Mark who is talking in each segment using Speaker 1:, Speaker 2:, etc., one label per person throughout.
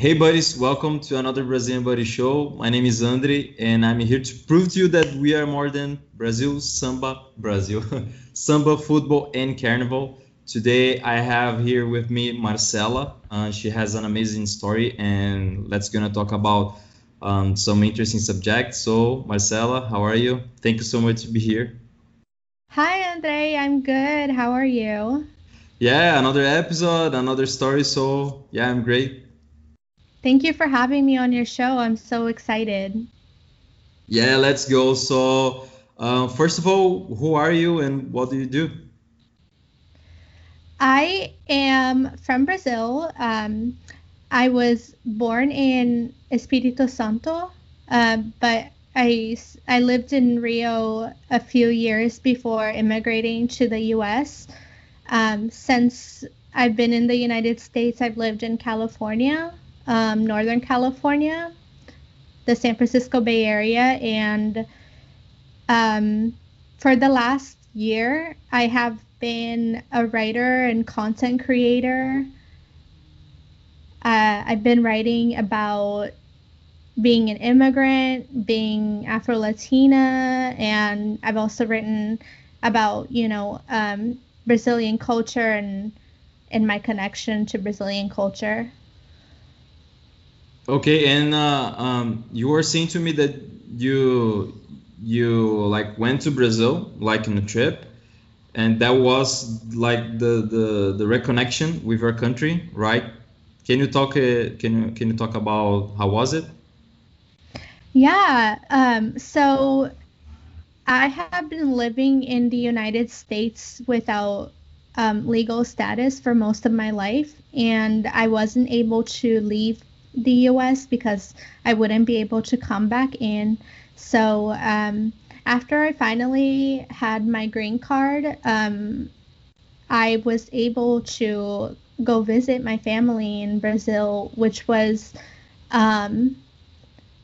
Speaker 1: Hey, buddies, welcome to another Brazilian Buddy Show. My name is Andre, and I'm here to prove to you that we are more than Brazil, Samba, Brazil, Samba, football, and carnival. Today, I have here with me Marcela. Uh, she has an amazing story, and let's gonna talk about um, some interesting subjects. So, Marcela, how are you? Thank you so much to be here.
Speaker 2: Hi, Andre. I'm good. How are you?
Speaker 1: Yeah, another episode, another story. So, yeah, I'm great.
Speaker 2: Thank you for having me on your show. I'm so excited.
Speaker 1: Yeah, let's go. So, uh, first of all, who are you and what do you do?
Speaker 2: I am from Brazil. Um, I was born in Espírito Santo, uh, but I, I lived in Rio a few years before immigrating to the US. Um, since I've been in the United States, I've lived in California, um, Northern California, the San Francisco Bay Area, and um, for the last year, I have been a writer and content creator. Uh, I've been writing about being an immigrant, being Afro Latina, and I've also written about, you know, um, Brazilian culture and and my connection to Brazilian culture.
Speaker 1: Okay, and uh, um, you were saying to me that you you like went to Brazil like in a trip, and that was like the the the reconnection with your country, right? Can you talk? Uh, can you can you talk about how was it?
Speaker 2: Yeah. Um, so I have been living in the United States without um, legal status for most of my life, and I wasn't able to leave the US because I wouldn't be able to come back in. So um, after I finally had my green card, um, I was able to go visit my family in Brazil, which was um,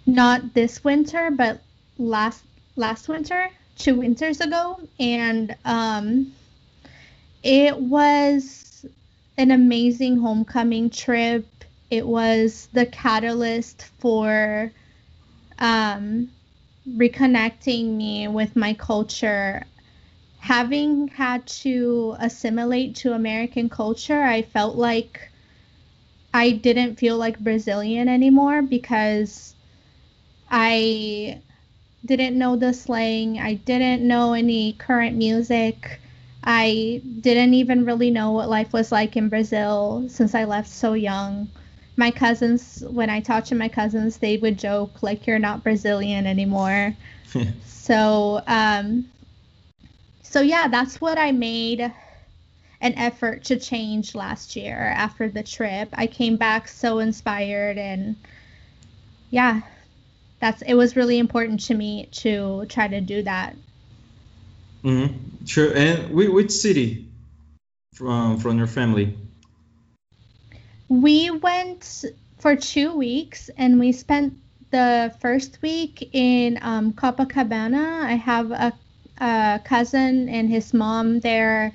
Speaker 2: not this winter, but last last winter, two winters ago, and um, it was an amazing homecoming trip. It was the catalyst for um, reconnecting me with my culture. Having had to assimilate to American culture, I felt like I didn't feel like Brazilian anymore because I didn't know the slang. I didn't know any current music. I didn't even really know what life was like in Brazil since I left so young. My cousins, when I talked to my cousins, they would joke like you're not Brazilian anymore. so, um, so yeah, that's what I made an effort to change last year after the trip. I came back so inspired and yeah, that's it was really important to me to try to do that.
Speaker 1: Mm-hmm. Sure. And which city from from your family?
Speaker 2: We went for two weeks, and we spent the first week in um, Copacabana. I have a, a, cousin and his mom there.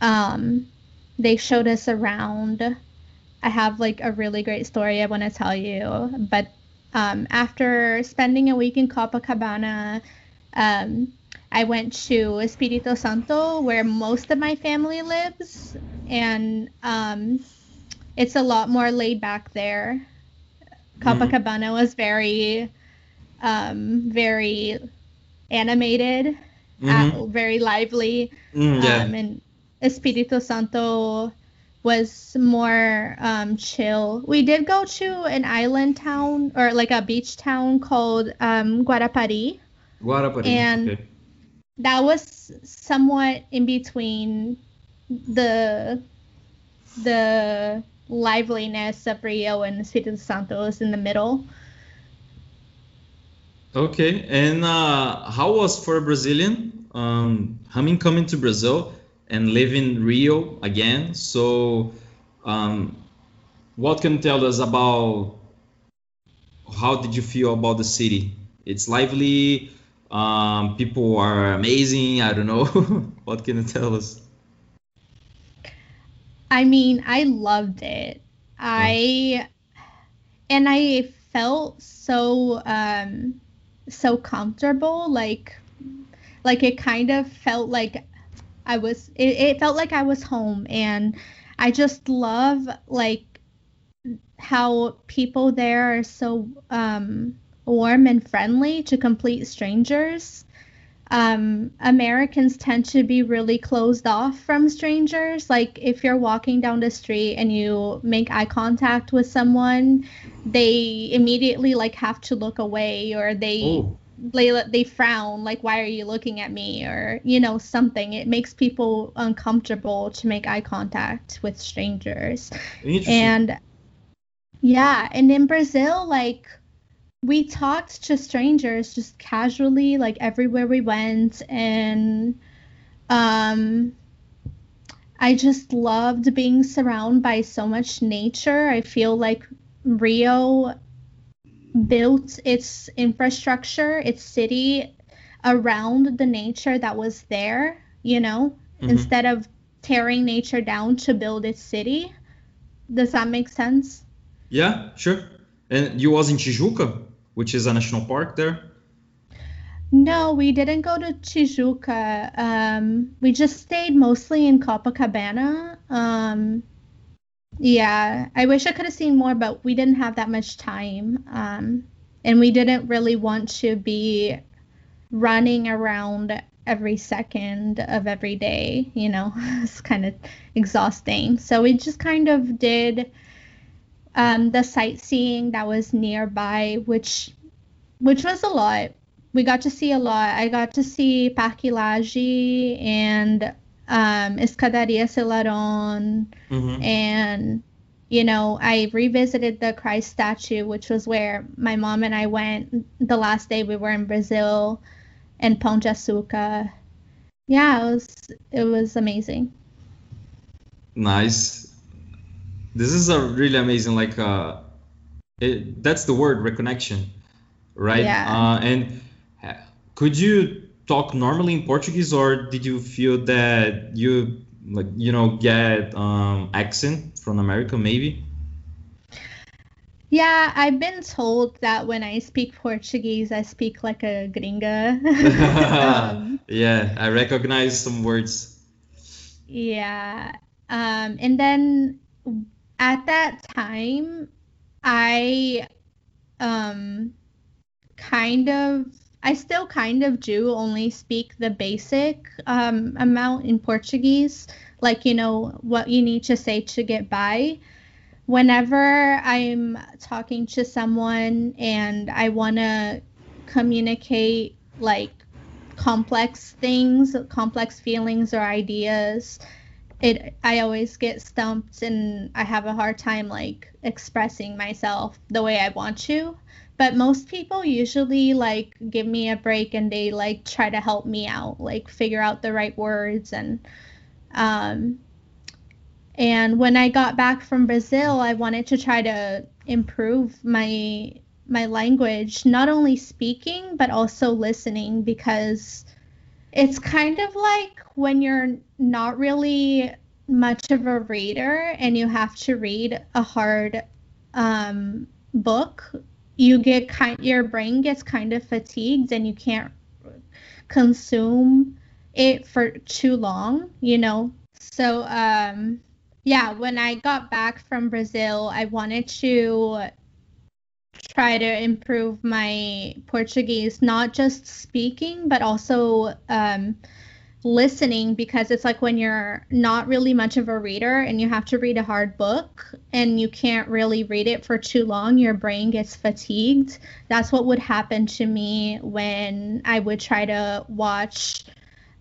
Speaker 2: Um, they showed us around. I have like a really great story I want to tell you, but um, after spending a week in Copacabana, um, I went to Espírito Santo, where most of my family lives, and um, it's a lot more laid back there. Copacabana mm-hmm. was very, um, very animated, mm-hmm. uh, very lively, mm, yeah. Um, and Espírito Santo was more um, chill. We did go to an island town or like a beach town called um, Guarapari.
Speaker 1: Guarapari.
Speaker 2: And okay. that was somewhat in between the the liveliness of Rio and City Santo Santos in the middle.
Speaker 1: Okay, and uh, how was for a Brazilian um, coming coming to Brazil? and living Rio again. So, um, what can you tell us about how did you feel about the city? It's lively. Um, people are amazing. I don't know. what can you tell us?
Speaker 2: I mean, I loved it. I and I felt so um, so comfortable, like like it kind of felt like I was it, it felt like I was home and I just love like how people there are so um, warm and friendly to complete strangers. Um, Americans tend to be really closed off from strangers. Like if you're walking down the street and you make eye contact with someone, they immediately like have to look away or they oh. they they frown like why are you looking at me or you know something. It makes people uncomfortable to make eye contact with strangers. And yeah, and in Brazil like we talked to strangers just casually like everywhere we went and um I just loved being surrounded by so much nature. I feel like Rio built its infrastructure, its city around the nature that was there, you know, mm-hmm. instead of tearing nature down to build its city. Does that make sense?
Speaker 1: Yeah, sure. And you was in Tijuca? Which is a national park there?
Speaker 2: No, we didn't go to Tijuca. Um, we just stayed mostly in Copacabana. Um, yeah, I wish I could have seen more, but we didn't have that much time. Um, and we didn't really want to be running around every second of every day, you know, it's kind of exhausting. So we just kind of did um, the sightseeing that was nearby, which which was a lot. We got to see a lot. I got to see Parque and um, Escadaria Selarón, mm-hmm. and you know, I revisited the Christ statue, which was where my mom and I went the last day we were in Brazil, and Pão de Açúcar. Yeah, it was it was amazing.
Speaker 1: Nice this is a really amazing like uh it, that's the word reconnection right
Speaker 2: yeah.
Speaker 1: Uh, and could you talk normally in portuguese or did you feel that you like you know get um accent from america maybe
Speaker 2: yeah, I've been told that when I speak Portuguese, I speak like a gringa.
Speaker 1: um, yeah, I recognize some words.
Speaker 2: Yeah. Um, and then at that time, I um kind of I still kind of do only speak the basic um, amount in Portuguese, like you know what you need to say to get by. Whenever I'm talking to someone and I want to communicate like complex things, complex feelings or ideas, it I always get stumped and I have a hard time like expressing myself the way I want to. But most people usually like give me a break and they like try to help me out, like figure out the right words and um and when I got back from Brazil, I wanted to try to improve my my language, not only speaking but also listening because it's kind of like when you're not really much of a reader and you have to read a hard um, book, you get kind your brain gets kind of fatigued and you can't consume it for too long, you know. So um yeah, when I got back from Brazil, I wanted to try to improve my Portuguese, not just speaking, but also um, listening because it's like when you're not really much of a reader and you have to read a hard book and you can't really read it for too long, your brain gets fatigued. That's what would happen to me when I would try to watch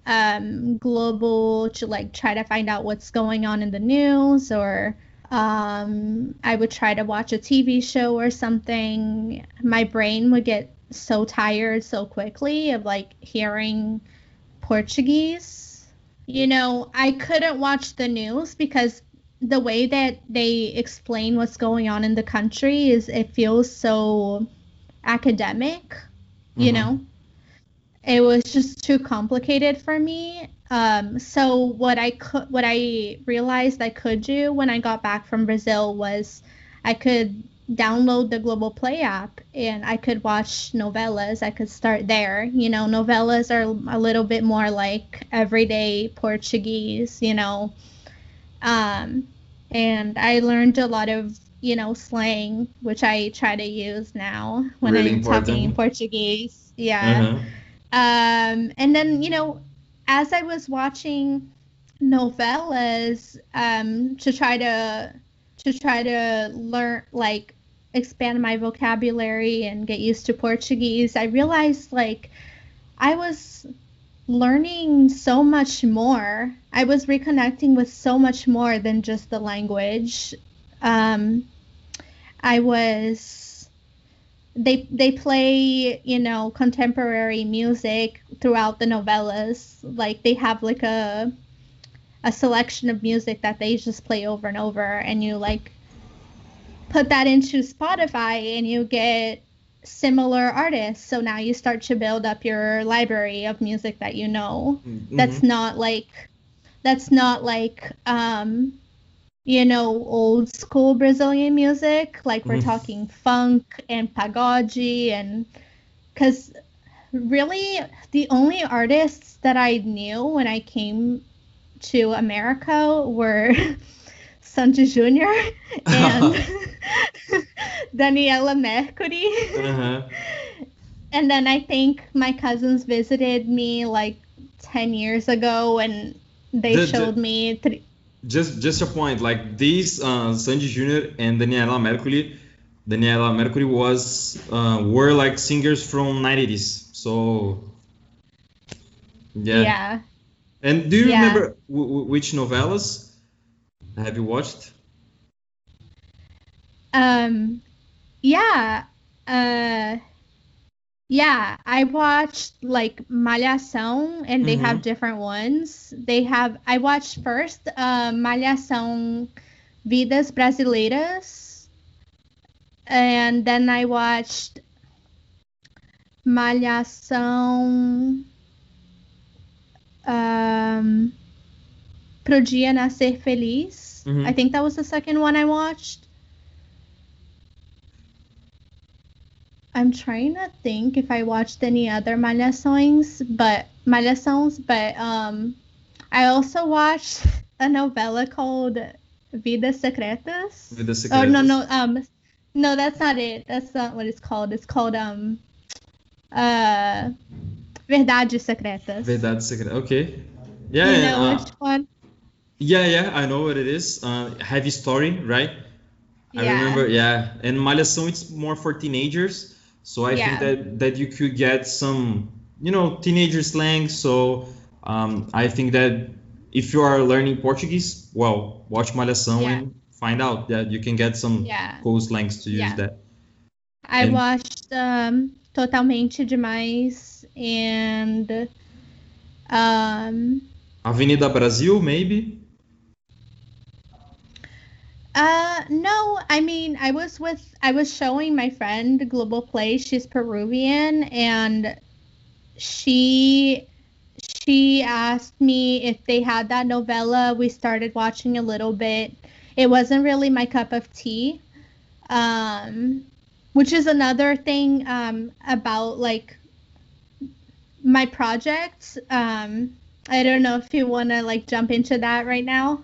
Speaker 2: um, Globo to like try to find out what's going on in the news or um, I would try to watch a TV show or something. My brain would get so tired so quickly of like hearing Portuguese. You know, I couldn't watch the news because the way that they explain what's going on in the country is it feels so academic, you mm-hmm. know? It was just too complicated for me. Um, so what I could, what I realized I could do when I got back from Brazil was I could download the Globoplay app and I could watch novellas. I could start there. You know, novellas are a little bit more like everyday Portuguese, you know. Um, and I learned a lot of, you know, slang, which I try to use now when
Speaker 1: Really
Speaker 2: I'm
Speaker 1: important.
Speaker 2: talking Portuguese. Yeah.
Speaker 1: Uh-huh.
Speaker 2: Um, and then, you know, as I was watching novellas um, to try to to try to learn like expand my vocabulary and get used to Portuguese, I realized like I was learning so much more. I was reconnecting with so much more than just the language. Um, I was they they play you know contemporary music throughout the novellas. Like they have like a a selection of music that they just play over and over and you like put that into Spotify and you get similar artists. So now you start to build up your library of music that you know. That's
Speaker 1: Mhm.
Speaker 2: not like that's not like um you know old school brazilian music like we're
Speaker 1: Mhm.
Speaker 2: talking funk and pagode and because really the only artists that i knew when i came to america were sandy jr and daniela mercury
Speaker 1: Uh-huh.
Speaker 2: and then I think my cousins visited me like 10 years ago and they
Speaker 1: The- the-
Speaker 2: showed me three
Speaker 1: Just just a point, like these uh, Sandy Jr. and Daniela Mercury, Daniela Mercury was uh, were like singers from 90s. So yeah.
Speaker 2: yeah.
Speaker 1: And do you
Speaker 2: Yeah.
Speaker 1: remember which novellas have you watched?
Speaker 2: Um yeah. Uh yeah, I watched like Malhação and they have
Speaker 1: Mhm.
Speaker 2: different ones. They have I watched first uh, Malhação Vidas Brasileiras and then I watched Malhação um, Pro Dia Nascer Feliz.
Speaker 1: Mhm.
Speaker 2: I think that was the second one I watched. I'm trying to think if I watched any other Malhações, but Malhações, but um, I also watched a novella called Vidas Secretas.
Speaker 1: Vidas
Speaker 2: Oh no no um no that's not it. That's not what it's called. It's called um uh Verdades Secretas.
Speaker 1: Verdade Secreta. Okay. Yeah.
Speaker 2: you know
Speaker 1: uh,
Speaker 2: which one?
Speaker 1: yeah, yeah, I know what it is. Uh, heavy story, right? I
Speaker 2: Yeah.
Speaker 1: remember, yeah. And Malhação, it's more for teenagers. So I
Speaker 2: Yeah.
Speaker 1: think that that you could get some, you know, teenager slang. So um, I think that if you are learning Portuguese, well, watch Malhação
Speaker 2: Yeah.
Speaker 1: and find out that you can get some
Speaker 2: Yeah.
Speaker 1: cool slangs to use that.
Speaker 2: I
Speaker 1: And-
Speaker 2: watched um Totalmente Demais and um
Speaker 1: Avenida Brasil, maybe.
Speaker 2: Uh, no, I mean, I was with, I was showing my friend Globoplay. She's Peruvian, and she, she asked me if they had that novella. We started watching a little bit. It wasn't really my cup of tea, um, which is another thing um, about like my project. Um, I don't know if you want to like jump into that right now.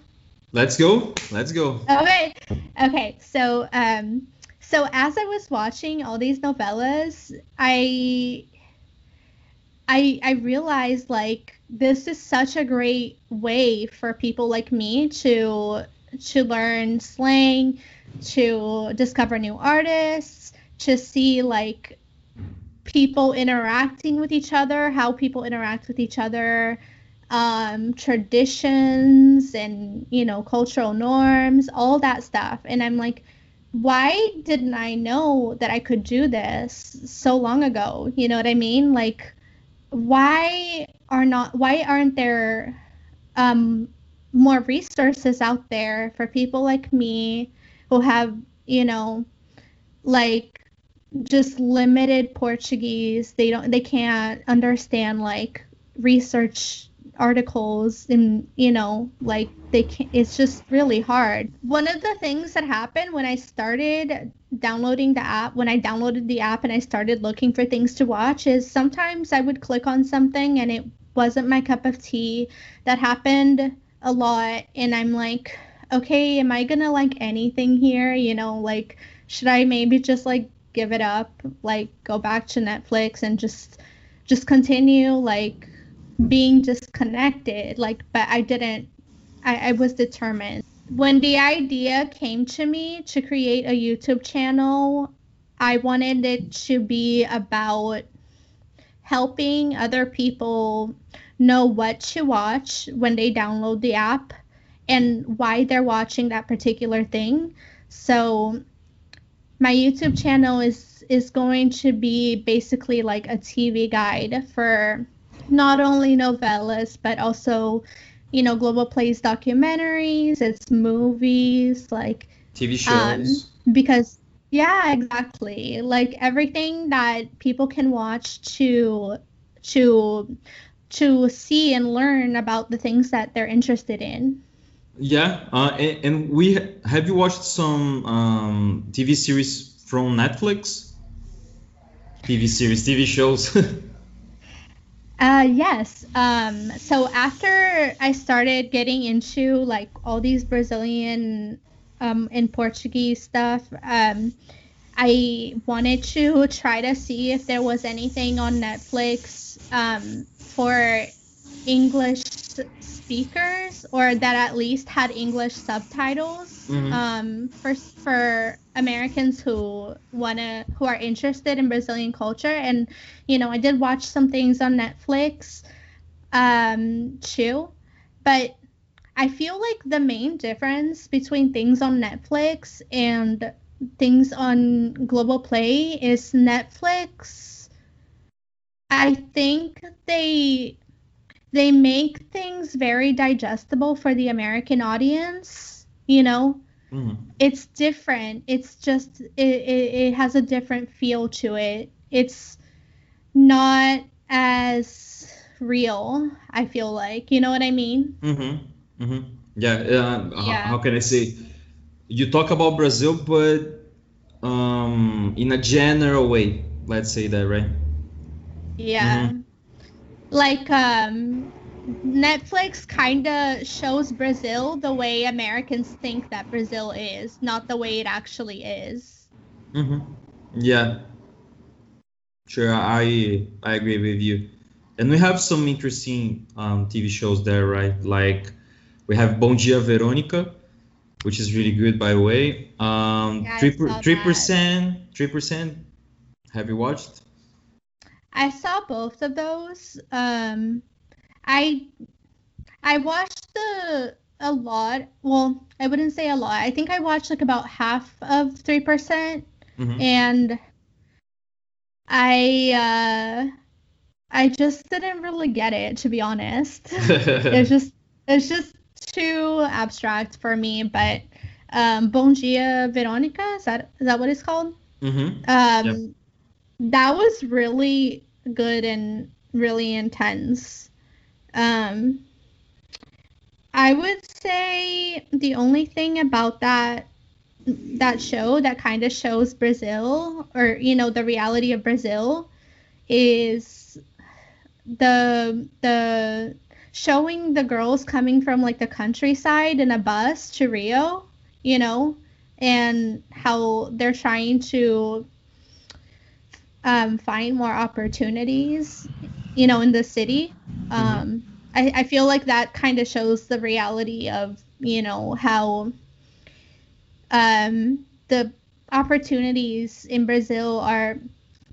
Speaker 1: Let's go. Let's go.
Speaker 2: Okay. Okay. So, um, so as I was watching all these novellas, I, I, I realized like this is such a great way for people like me to to learn slang, to discover new artists, to see like people interacting with each other, how people interact with each other, um, traditions and you know cultural norms, all that stuff. And I'm like, why didn't I know that I could do this so long ago? You know what I mean? Like, why are not why aren't there um, more resources out there for people like me who have you know like just limited Portuguese. They don't they can't understand like research articles and you know like they can it's just really hard. One of the things that happened when i started downloading the app when i downloaded the app and i started looking for things to watch is sometimes i would click on something and it wasn't my cup of tea. That happened a lot and i'm like okay am i gonna like anything here? You know like should i maybe just like give it up like go back to netflix and just just continue like being disconnected like but i didn't I, I was determined. When the idea came to me to create a youtube channel i wanted it to be about helping other people know what to watch when they download the app and why they're watching that particular thing. So my youtube channel is is going to be basically like a tv guide for not only novellas but also you know Globoplay's documentaries it's movies like
Speaker 1: tv shows
Speaker 2: um, because yeah exactly. Like everything that people can watch to to to see and learn about the things that they're interested in.
Speaker 1: Yeah uh, and, and, we have you watched some um, tv series from netflix? Tv series tv shows
Speaker 2: Uh, yes. Um, so after I started getting into like all these Brazilian um, and Portuguese stuff, um, I wanted to try to see if there was anything on Netflix um, for English speakers or that at least had English subtitles mm-hmm. um, for for Americans who wanna who are interested in Brazilian culture. And you know, I did watch some things on Netflix um, too, but I feel like the main difference between things on Netflix and things on Globoplay is Netflix. I think they they make things very digestible for the American audience. You know, mm-hmm. it's different. It's just it, it, it has a different feel to it. It's not as real. I feel like you know what I mean.
Speaker 1: Mm-hmm. Mm-hmm. Yeah. Uh, yeah. How can I say? You talk about Brazil, but um, in a general way. Let's say that, right?
Speaker 2: Yeah. Mm-hmm like um Netflix kind of shows Brazil the way Americans think that Brazil is, not the way it actually is.
Speaker 1: Mhm. Yeah. Sure, I I agree with you. And we have some interesting um, TV shows there, right? Like we have Bom Dia Veronica, which is really good, by the way. Um, three three percent, three percent. Have you watched?
Speaker 2: I saw both of those. Um, I I watched the a lot. Well, I wouldn't say a lot. I think I watched like about half of three percent, mm-hmm. and I uh, I just didn't really get it to be honest. it's just it's just too abstract for me. But um, Dia Veronica is that is that what it's called? Mm-hmm. Um, yep that was really good and really intense. Um, I would say the only thing about that that show that kind of shows Brazil or you know the reality of Brazil is the the showing the girls coming from like the countryside in a bus to Rio, you know, and how they're trying to um, find more opportunities, you know, in the city. Mm-hmm. Um, I, I feel like that kind of shows the reality of, you know, how um, the opportunities in Brazil are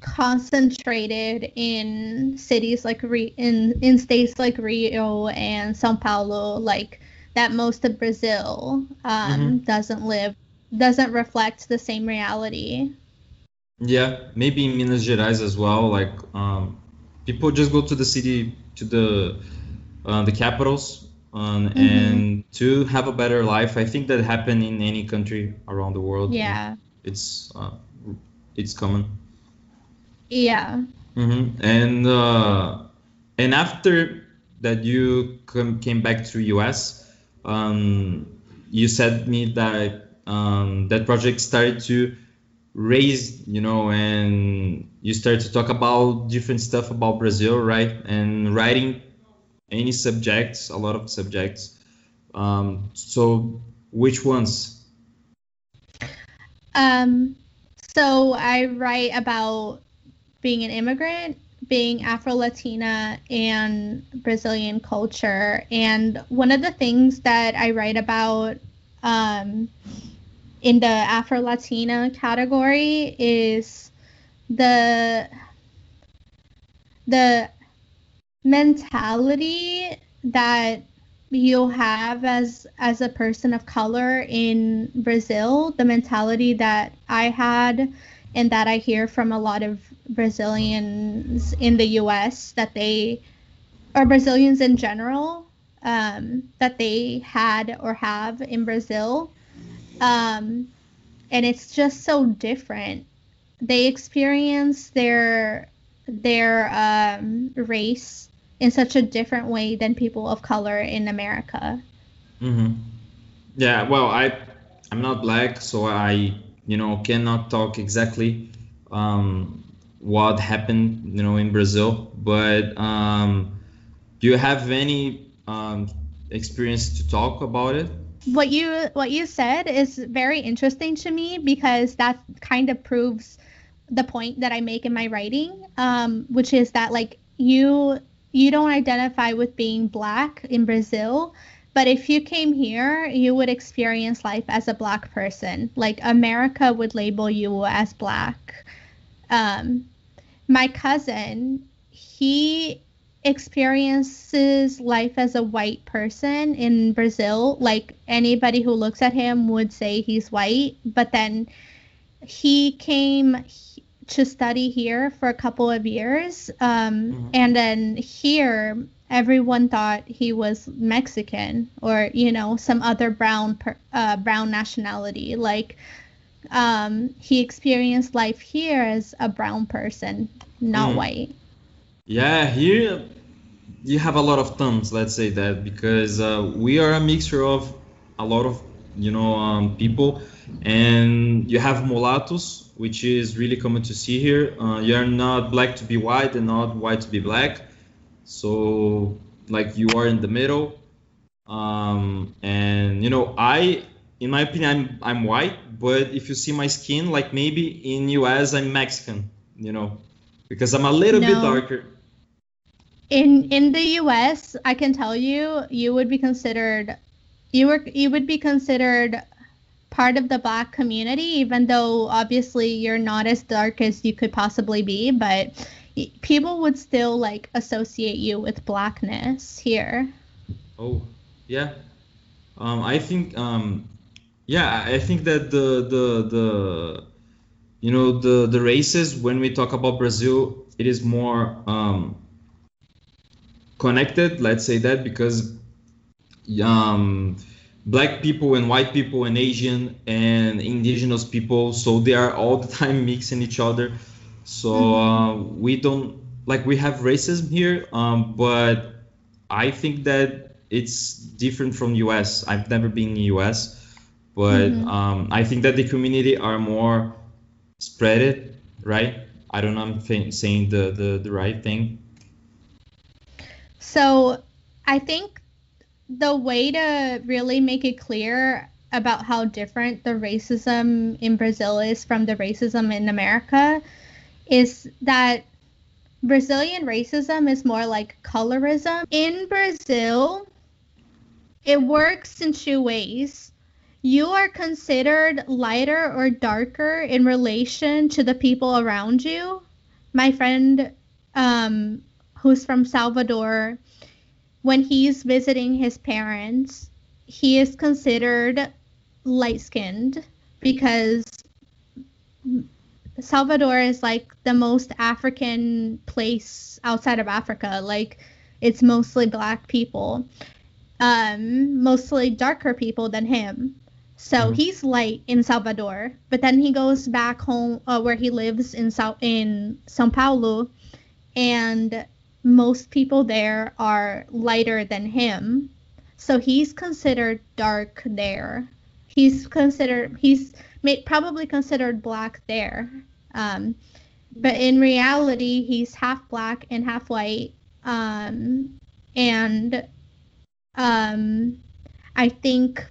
Speaker 2: concentrated in cities like Re- in in states like Rio and São Paulo, like that most of Brazil um, mm-hmm. doesn't live doesn't reflect the same reality.
Speaker 1: Yeah, maybe in Minas Gerais as well. Like um, people just go to the city, to the uh, the capitals, um, mm-hmm. and to have a better life. I think that happen in any country around the world.
Speaker 2: Yeah,
Speaker 1: it's uh, it's common.
Speaker 2: Yeah.
Speaker 1: Mm-hmm. And uh, and after that you come, came back to US, um, you said me that um, that project started to raise, you know, and you start to talk about different stuff about Brazil, right? And writing any subjects, a lot of subjects. Um, so which ones?
Speaker 2: Um, so I write about being an immigrant, being Afro Latina, and Brazilian culture. And one of the things that I write about um, in the Afro Latina category is the the mentality that you'll have as as a person of color in Brazil, the mentality that I had and that I hear from a lot of Brazilians in the US that they or Brazilians in general um, that they had or have in Brazil. Um, and it's just so different. They experience their their um, race in such a different way than people of color in America.
Speaker 1: Mm-hmm. Yeah, well, I I'm not black, so I you know cannot talk exactly um, what happened you know in Brazil. But um, do you have any um, experience to talk about it?
Speaker 2: What you what you said is very interesting to me because that kind of proves the point that I make in my writing, um, which is that like you you don't identify with being black in Brazil, but if you came here, you would experience life as a black person. Like America would label you as black. Um, my cousin, he experiences life as a white person in Brazil. Like anybody who looks at him would say he's white, but then he came to study here for a couple of years. Um, mm-hmm. And then here, everyone thought he was Mexican or, you know, some other brown, per, uh, brown nationality. Like, um, he experienced life here as a brown person, not mm. white.
Speaker 1: Yeah, here you have a lot of thumbs, let's say that, because uh, we are a mixture of a lot of, you know, um, people. And you have mulattoes, which is really common to see here. Uh, you're not black to be white and not white to be black. So like you are in the middle. Um, and you know, I, in my opinion, I'm, I'm white, but if you see my skin, like maybe in US, I'm Mexican, you know, because I'm a little no. bit darker.
Speaker 2: In in the US, I can tell you, you would be considered, you were you would be considered part of the black community, even though obviously you're not as dark as you could possibly be, but people would still like associate you with blackness here.
Speaker 1: Oh, yeah. Um, I think, um, yeah, I think that the the the you know the the races when we talk about Brazil, it is more um, connected. Let's say that because um, black people and white people and Asian and indigenous people. So they are all the time mixing each other. So mm-hmm. uh, we don't like we have racism here, um, but I think that it's different from US. I've never been in US, but mm-hmm. um, I think that the community are more spread it, right? I don't know. I'm saying the, the the right thing.
Speaker 2: So I think the way to really make it clear about how different the racism in Brazil is from the racism in America is that Brazilian racism is more like colorism. In Brazil, it works in two ways. You are considered lighter or darker in relation to the people around you. My friend, um, who's from Salvador, when he's visiting his parents, he is considered light skinned because Salvador is like the most African place outside of Africa. Like it's mostly black people, um, mostly darker people than him. So mm-hmm. he's light in Salvador, but then he goes back home uh, where he lives in Sao in São Paulo, and most people there are lighter than him. So he's considered dark there. He's considered he's may, probably considered black there. Um, but in reality, he's half black and half white. Um, and um, I think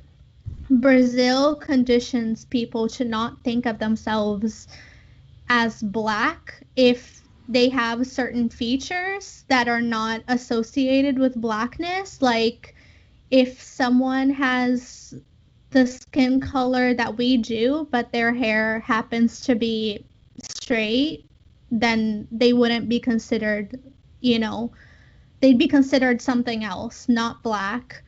Speaker 2: Brazil conditions people to not think of themselves as black if they have certain features that are not associated with blackness. Like if someone has the skin color that we do, but their hair happens to be straight, then they wouldn't be considered, you know, they'd be considered something else, not black.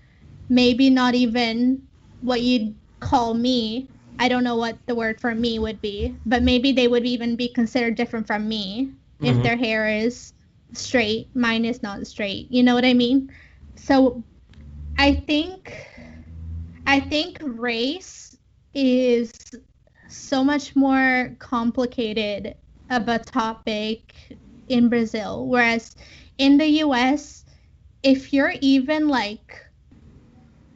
Speaker 2: Maybe not even what you'd call me. I don't know what the word for me would be, but maybe they would even be considered different from me mm-hmm. if their hair is straight. Mine is not straight. You know what I mean? So I think I think race is so much more complicated of a topic in Brazil, whereas in the US, if you're even like,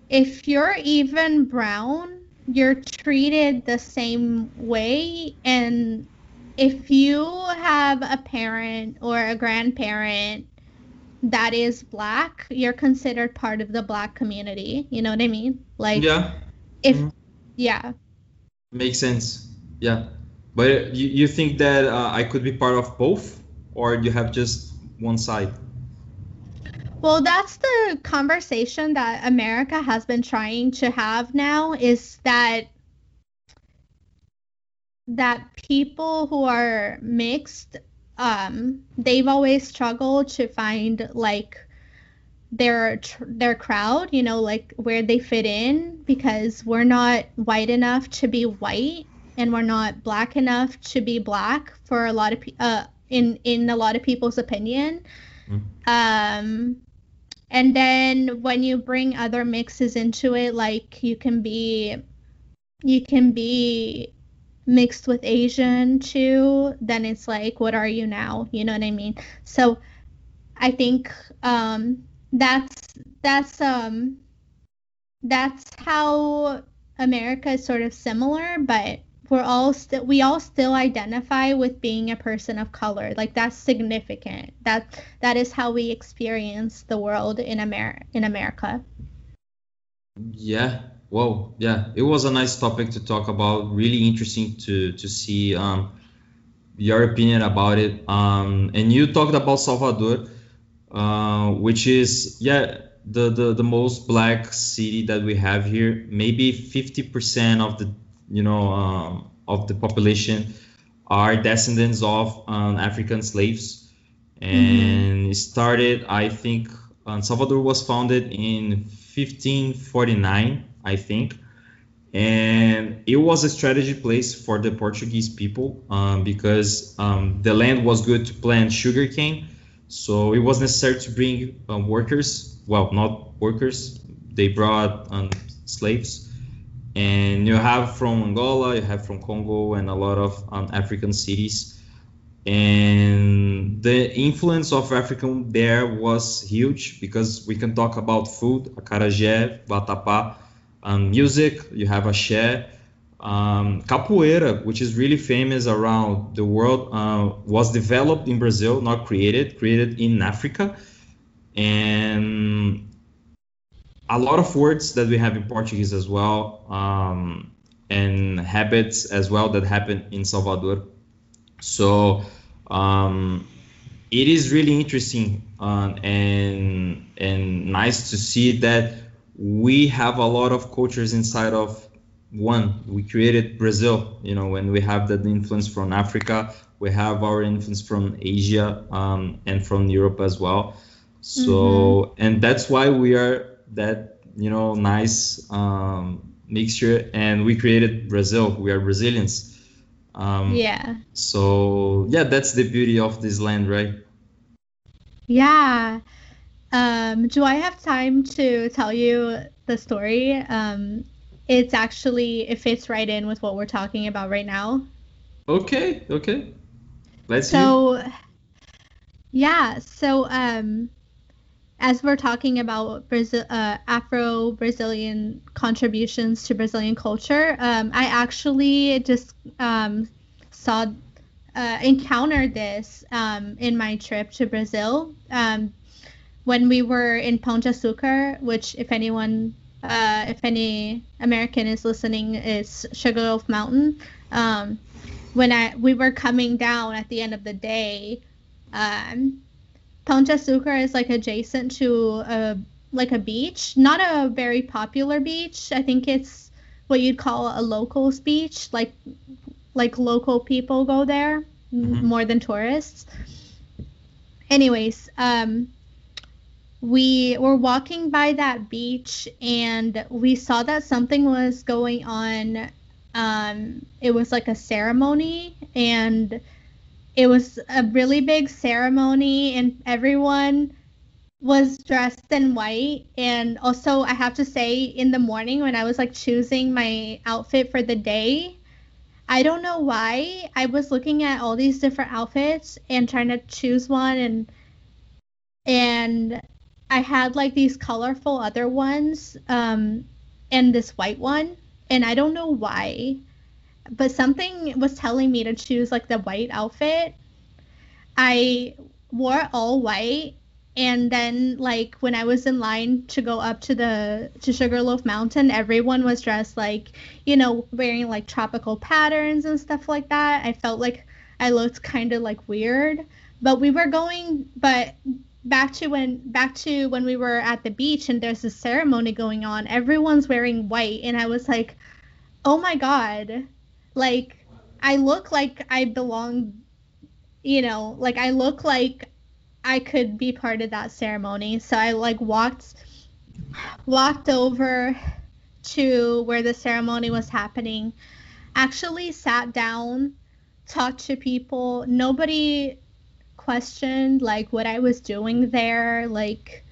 Speaker 2: if you're even brown, you're treated the same way. And if you have a parent or a grandparent that is black, you're considered part of the black community. You know what I mean? Like,
Speaker 1: yeah.
Speaker 2: If, mm-hmm. yeah.
Speaker 1: Makes sense. Yeah. But you, you think that uh, I could be part of both, or you have just one side?
Speaker 2: Well, that's the conversation that America has been trying to have now is that that people who are mixed um, they've always struggled to find like their their crowd, you know, like where they fit in because we're not white enough to be white and we're not black enough to be black for a lot of uh in in a lot of people's opinion. Mm. Um and then when you bring other mixes into it like you can be you can be mixed with Asian too, then it's like, what are you now? You know what I mean? So I think um, that's that's um that's how America is sort of similar, but we're all still we all still identify with being a person of color. Like that's significant. That that is how we experience the world in Amer in America.
Speaker 1: Yeah, Whoa, yeah, it was a nice topic to talk about. Really interesting to to see um, your opinion about it. Um, and you talked about Salvador, uh, which is yeah the, the the most black city that we have here. Maybe 50% of the you know um, of the population are descendants of um, African slaves, and mm-hmm. it started. I think um, Salvador was founded in 1549 I think. And it was a strategy place for the Portuguese people um, because um, the land was good to plant sugarcane. So it was necessary to bring um, workers. Well, not workers. They brought um, slaves. And you have from Angola, you have from Congo, and a lot of um, African cities. And the influence of African there was huge because we can talk about food, acarajé, vatapá, um, music, you have axé. Um, capoeira, which is really famous around the world, uh, was developed in Brazil, not created, created in Africa. And a lot of words that we have in Portuguese as well, um, and habits as well that happen in Salvador. So um, it is really interesting uh, and and nice to see that we have a lot of cultures inside of one. We created Brazil, you know, when we have that influence from Africa, we have our influence from Asia um, and from Europe as well. So, mm-hmm. and that's why we are that, you know, nice um, mixture. And we created Brazil. We are Brazilians.
Speaker 2: Um, yeah.
Speaker 1: So, yeah, that's the beauty of this land, right?
Speaker 2: Yeah. Um, do I have time to tell you the story? Um, it's actually it fits right in with what we're talking about right now.
Speaker 1: Okay, okay.
Speaker 2: Let's so Yeah. So, um, as we're talking about Brazil, uh, Afro Brazilian contributions to Brazilian culture, um, I actually just um, saw, uh, encountered this um, in my trip to Brazil um, when we were in Pão de which, if anyone, uh, if any American is listening, is Sugarloaf Mountain. Um, when I we were coming down at the end of the day. Um, de is like adjacent to a like a beach, not a very popular beach. I think it's what you'd call a locals beach, like like local people go there mm-hmm. more than tourists. Anyways, um, we were walking by that beach and we saw that something was going on. Um, it was like a ceremony and it was a really big ceremony and everyone was dressed in white and also i have to say in the morning when i was like choosing my outfit for the day i don't know why i was looking at all these different outfits and trying to choose one and and i had like these colorful other ones um and this white one and i don't know why but something was telling me to choose like the white outfit. I wore all white and then like when I was in line to go up to the to Sugarloaf Mountain, everyone was dressed like, you know, wearing like tropical patterns and stuff like that. I felt like I looked kind of like weird, but we were going but back to when back to when we were at the beach and there's a ceremony going on. Everyone's wearing white and I was like, "Oh my god like I look like I belong, you know, like I look like I could be part of that ceremony. So I like walked walked over to where the ceremony was happening. Actually sat down, talked to people. Nobody questioned like what I was doing there. Like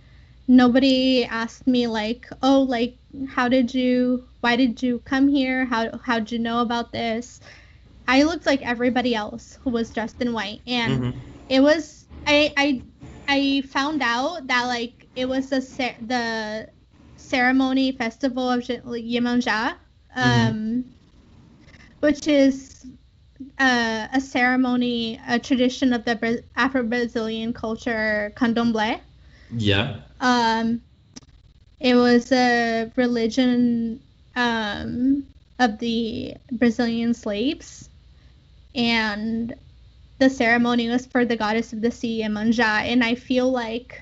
Speaker 2: nobody asked me like, "Oh, like how did you why did you come here how how did you know about this i looked like everybody else who was dressed in white and mm-hmm. it was i i i found out that like it was the the ceremony festival of Iemanjá mm-hmm. um mm-hmm. which is uh, a ceremony a tradition of the afro-brazilian culture candomblé
Speaker 1: yeah
Speaker 2: um it was a religion um, of the Brazilian slaves, and the ceremony was for the goddess of the sea, Iemanjá. And I feel like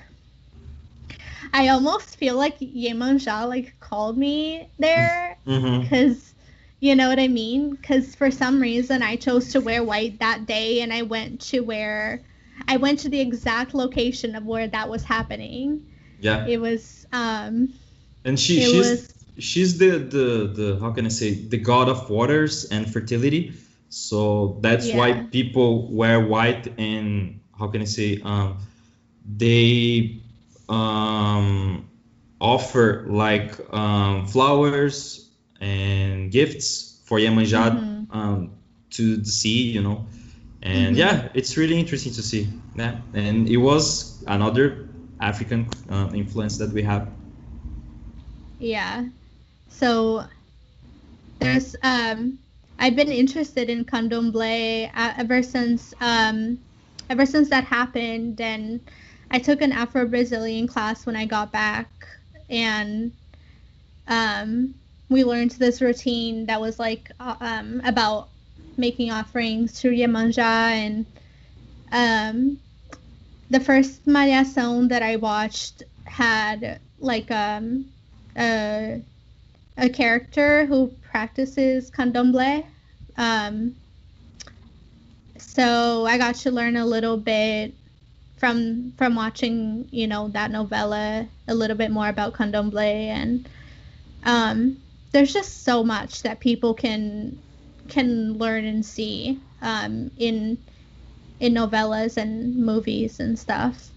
Speaker 2: I almost feel like Iemanjá like called me there because. Mm-hmm. You know what I mean? Because for some reason I chose to wear white that day, and I went to where I went to the exact location of where that was happening.
Speaker 1: Yeah.
Speaker 2: It was um
Speaker 1: and she she's was, she's the the the how can I say the god of waters and fertility. So that's yeah. why people wear white and how can I say um they um offer like um flowers and gifts for Iemanjá mm-hmm. um to the sea, you know. And mm-hmm. yeah, it's really interesting to see that. And it was another African uh, influence that we have.
Speaker 2: Yeah. So there's um I've been interested in candomblé uh, ever since um ever since that happened and I took an Afro-Brazilian class when I got back and um we learned this routine that was like uh, um about making offerings to Iemanjá and um the first malhação that I watched had like um a a character who practices candomblé. Um, so I got to learn a little bit from from watching, you know, that novella, a little bit more about candomblé, and um, there's just so much that people can can learn and see um, in in novellas and movies and stuff.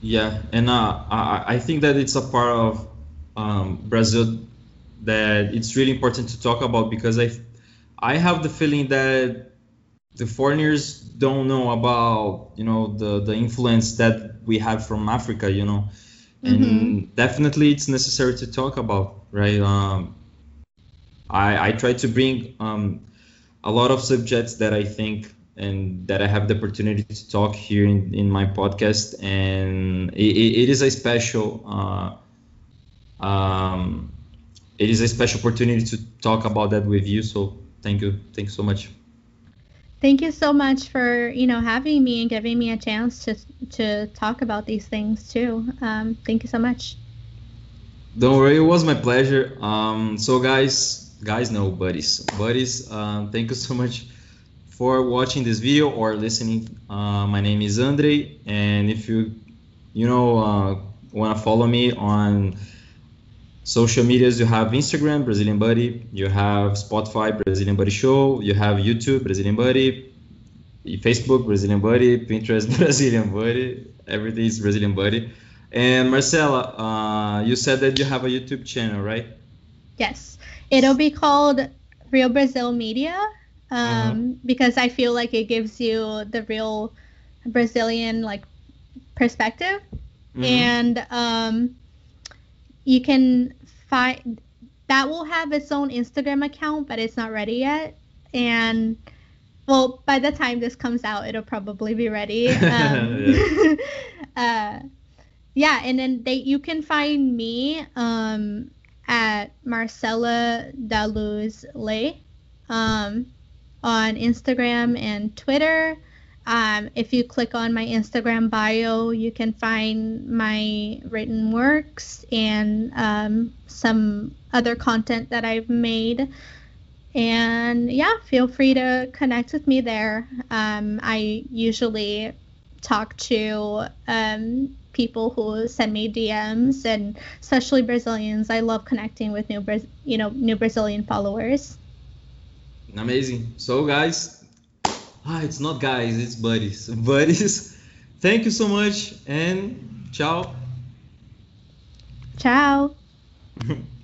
Speaker 1: Yeah, and uh, I, I think that it's a part of um, Brazil that it's really important to talk about because I I have the feeling that the foreigners don't know about you know the the influence that we have from Africa, you know, and mm-hmm. definitely it's necessary to talk about, right? Um, I I try to bring um, a lot of subjects that I think and that I have the opportunity to talk here in, in my podcast, and it, it is a special. Uh, um, it is a special opportunity to talk about that with you. So thank you, thank you so much.
Speaker 2: Thank you so much for you know having me and giving me a chance to to talk about these things too. Um, thank you so much.
Speaker 1: Don't worry, it was my pleasure. Um, so guys, guys, no buddies, buddies. Um, thank you so much for watching this video or listening. Uh, my name is Andre, and if you you know uh, want to follow me on social medias you have instagram brazilian buddy you have spotify brazilian buddy show you have youtube brazilian buddy facebook brazilian buddy pinterest brazilian buddy everything is brazilian buddy and marcela uh, you said that you have a youtube channel right
Speaker 2: yes it'll be called real brazil media um, uh-huh. because i feel like it gives you the real brazilian like perspective mm-hmm. and um, you can find that will have its own Instagram account, but it's not ready yet. And well, by the time this comes out, it'll probably be ready. Um, yeah. uh, yeah, and then they you can find me um, at Marcela Daluz Lay um, on Instagram and Twitter. Um, if you click on my Instagram bio, you can find my written works and um, some other content that I've made. And yeah, feel free to connect with me there. Um, I usually talk to um, people who send me DMs, and especially Brazilians. I love connecting with new, you know, new Brazilian followers.
Speaker 1: Amazing. So, guys, Ah, it's not guys, it's buddies. Buddies. Thank you so much and ciao.
Speaker 2: Ciao.